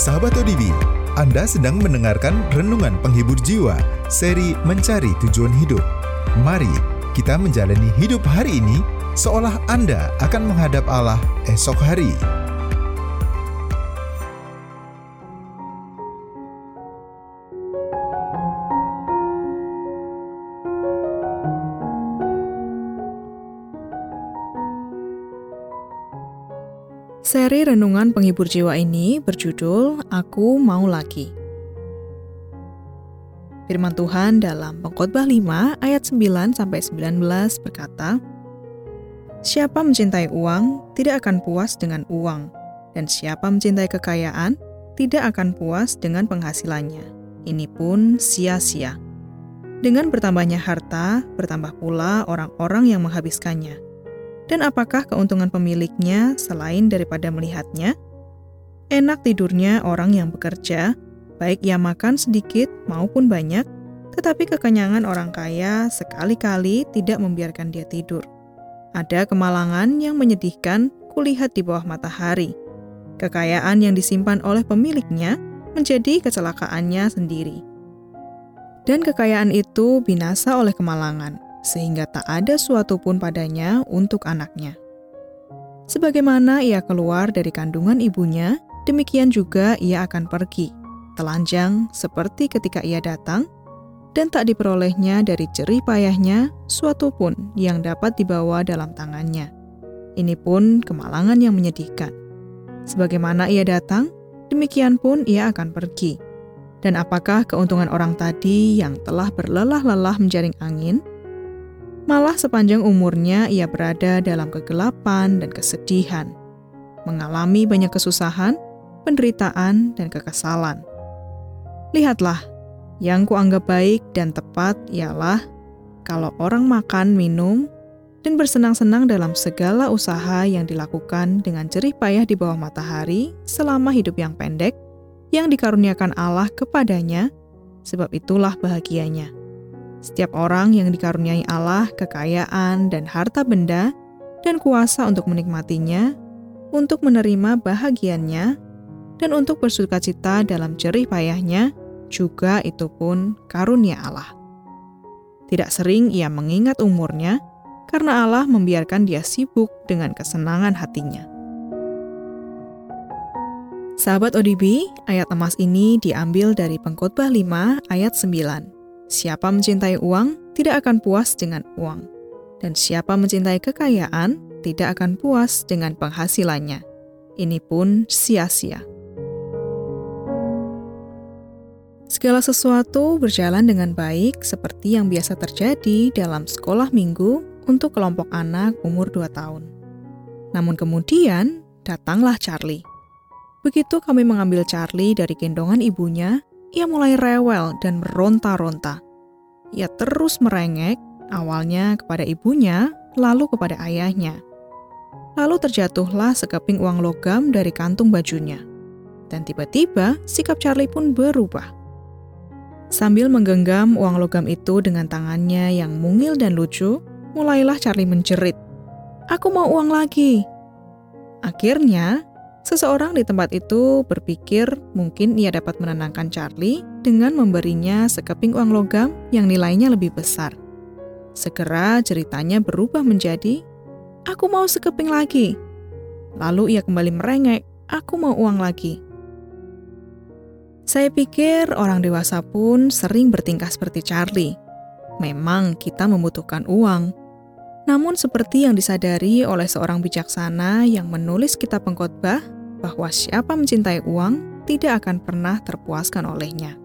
Sahabat ODB, Anda sedang mendengarkan Renungan Penghibur Jiwa, seri Mencari Tujuan Hidup. Mari kita menjalani hidup hari ini seolah Anda akan menghadap Allah esok hari. Seri renungan penghibur jiwa ini berjudul Aku Mau Lagi. Firman Tuhan dalam Pengkhotbah 5 ayat 9 sampai 19 berkata, Siapa mencintai uang tidak akan puas dengan uang, dan siapa mencintai kekayaan tidak akan puas dengan penghasilannya. Ini pun sia-sia. Dengan bertambahnya harta, bertambah pula orang-orang yang menghabiskannya dan apakah keuntungan pemiliknya selain daripada melihatnya? Enak tidurnya orang yang bekerja, baik ia makan sedikit maupun banyak, tetapi kekenyangan orang kaya sekali-kali tidak membiarkan dia tidur. Ada kemalangan yang menyedihkan kulihat di bawah matahari. Kekayaan yang disimpan oleh pemiliknya menjadi kecelakaannya sendiri. Dan kekayaan itu binasa oleh kemalangan sehingga tak ada suatu pun padanya untuk anaknya. Sebagaimana ia keluar dari kandungan ibunya, demikian juga ia akan pergi, telanjang seperti ketika ia datang, dan tak diperolehnya dari jerih payahnya suatu pun yang dapat dibawa dalam tangannya. Ini pun kemalangan yang menyedihkan. Sebagaimana ia datang, demikian pun ia akan pergi. Dan apakah keuntungan orang tadi yang telah berlelah-lelah menjaring angin, Malah sepanjang umurnya ia berada dalam kegelapan dan kesedihan, mengalami banyak kesusahan, penderitaan, dan kekesalan. Lihatlah, yang kuanggap baik dan tepat ialah kalau orang makan, minum, dan bersenang-senang dalam segala usaha yang dilakukan dengan jerih payah di bawah matahari selama hidup yang pendek, yang dikaruniakan Allah kepadanya, sebab itulah bahagianya. Setiap orang yang dikaruniai Allah kekayaan dan harta benda dan kuasa untuk menikmatinya, untuk menerima bahagiannya, dan untuk bersuka cita dalam jerih payahnya, juga itu pun karunia Allah. Tidak sering ia mengingat umurnya, karena Allah membiarkan dia sibuk dengan kesenangan hatinya. Sahabat ODB, ayat emas ini diambil dari Pengkhotbah 5 ayat 9. Siapa mencintai uang tidak akan puas dengan uang, dan siapa mencintai kekayaan tidak akan puas dengan penghasilannya. Ini pun sia-sia. Segala sesuatu berjalan dengan baik seperti yang biasa terjadi dalam sekolah minggu untuk kelompok anak umur 2 tahun. Namun kemudian datanglah Charlie. Begitu kami mengambil Charlie dari gendongan ibunya, ia mulai rewel dan meronta-ronta. Ia terus merengek, awalnya kepada ibunya, lalu kepada ayahnya. Lalu terjatuhlah sekeping uang logam dari kantung bajunya. Dan tiba-tiba sikap Charlie pun berubah. Sambil menggenggam uang logam itu dengan tangannya yang mungil dan lucu, mulailah Charlie menjerit. Aku mau uang lagi. Akhirnya, Seseorang di tempat itu berpikir mungkin ia dapat menenangkan Charlie dengan memberinya sekeping uang logam yang nilainya lebih besar. Segera ceritanya berubah menjadi, "Aku mau sekeping lagi." Lalu ia kembali merengek, "Aku mau uang lagi." Saya pikir orang dewasa pun sering bertingkah seperti Charlie. Memang kita membutuhkan uang, namun seperti yang disadari oleh seorang bijaksana yang menulis kitab pengkhotbah bahwa siapa mencintai uang tidak akan pernah terpuaskan olehnya.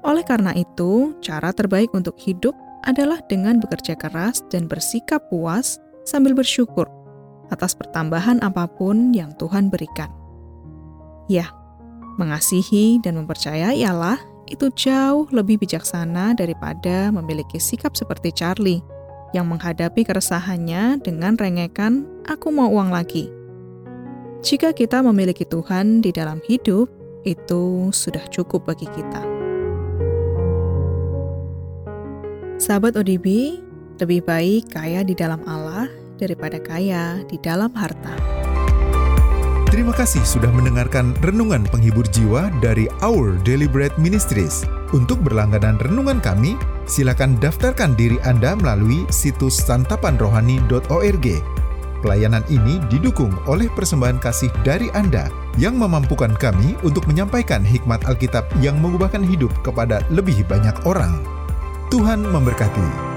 Oleh karena itu, cara terbaik untuk hidup adalah dengan bekerja keras dan bersikap puas sambil bersyukur atas pertambahan apa pun yang Tuhan berikan. Ya, mengasihi dan mempercayai Allah itu jauh lebih bijaksana daripada memiliki sikap seperti Charlie yang menghadapi keresahannya dengan rengekan, "Aku mau uang lagi." Jika kita memiliki Tuhan di dalam hidup, itu sudah cukup bagi kita. Sahabat ODB, lebih baik kaya di dalam Allah daripada kaya di dalam harta. Terima kasih sudah mendengarkan renungan penghibur jiwa dari Our Bread Ministries. Untuk berlangganan renungan kami, silakan daftarkan diri Anda melalui situs santapanrohani.org. Pelayanan ini didukung oleh persembahan kasih dari Anda yang memampukan kami untuk menyampaikan hikmat Alkitab yang mengubahkan hidup kepada lebih banyak orang. Tuhan memberkati.